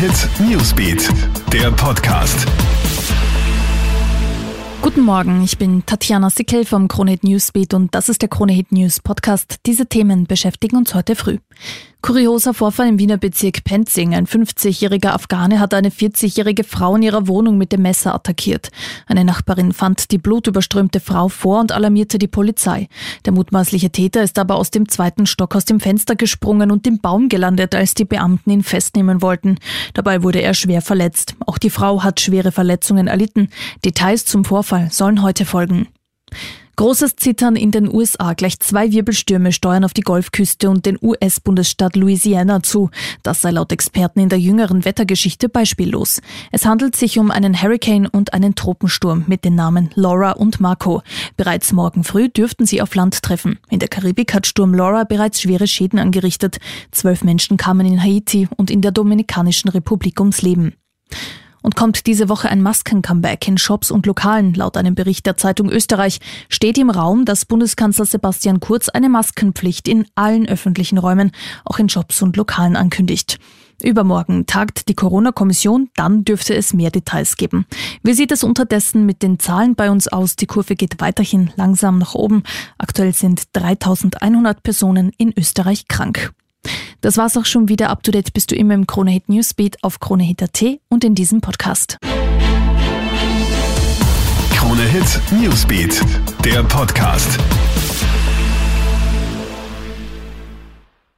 Hit Newsbeat, der Podcast. Guten Morgen, ich bin Tatjana Sickel vom Kronehit Newsbeat und das ist der Kronehit News Podcast. Diese Themen beschäftigen uns heute früh. Kurioser Vorfall im Wiener Bezirk Penzing. Ein 50-jähriger Afghane hat eine 40-jährige Frau in ihrer Wohnung mit dem Messer attackiert. Eine Nachbarin fand die blutüberströmte Frau vor und alarmierte die Polizei. Der mutmaßliche Täter ist aber aus dem zweiten Stock aus dem Fenster gesprungen und im Baum gelandet, als die Beamten ihn festnehmen wollten. Dabei wurde er schwer verletzt. Auch die Frau hat schwere Verletzungen erlitten. Details zum Vorfall sollen heute folgen. Großes Zittern in den USA. Gleich zwei Wirbelstürme steuern auf die Golfküste und den US-Bundesstaat Louisiana zu. Das sei laut Experten in der jüngeren Wettergeschichte beispiellos. Es handelt sich um einen Hurricane und einen Tropensturm mit den Namen Laura und Marco. Bereits morgen früh dürften sie auf Land treffen. In der Karibik hat Sturm Laura bereits schwere Schäden angerichtet. Zwölf Menschen kamen in Haiti und in der Dominikanischen Republik ums Leben. Und kommt diese Woche ein Masken-Comeback in Shops und Lokalen? Laut einem Bericht der Zeitung Österreich steht im Raum, dass Bundeskanzler Sebastian Kurz eine Maskenpflicht in allen öffentlichen Räumen, auch in Shops und Lokalen ankündigt. Übermorgen tagt die Corona-Kommission, dann dürfte es mehr Details geben. Wie sieht es unterdessen mit den Zahlen bei uns aus? Die Kurve geht weiterhin langsam nach oben. Aktuell sind 3100 Personen in Österreich krank. Das war's auch schon wieder. Up to date bist du immer im Kronehit Newsbeat auf Kronehit.at und in diesem Podcast. Kronehit Newsbeat, der Podcast.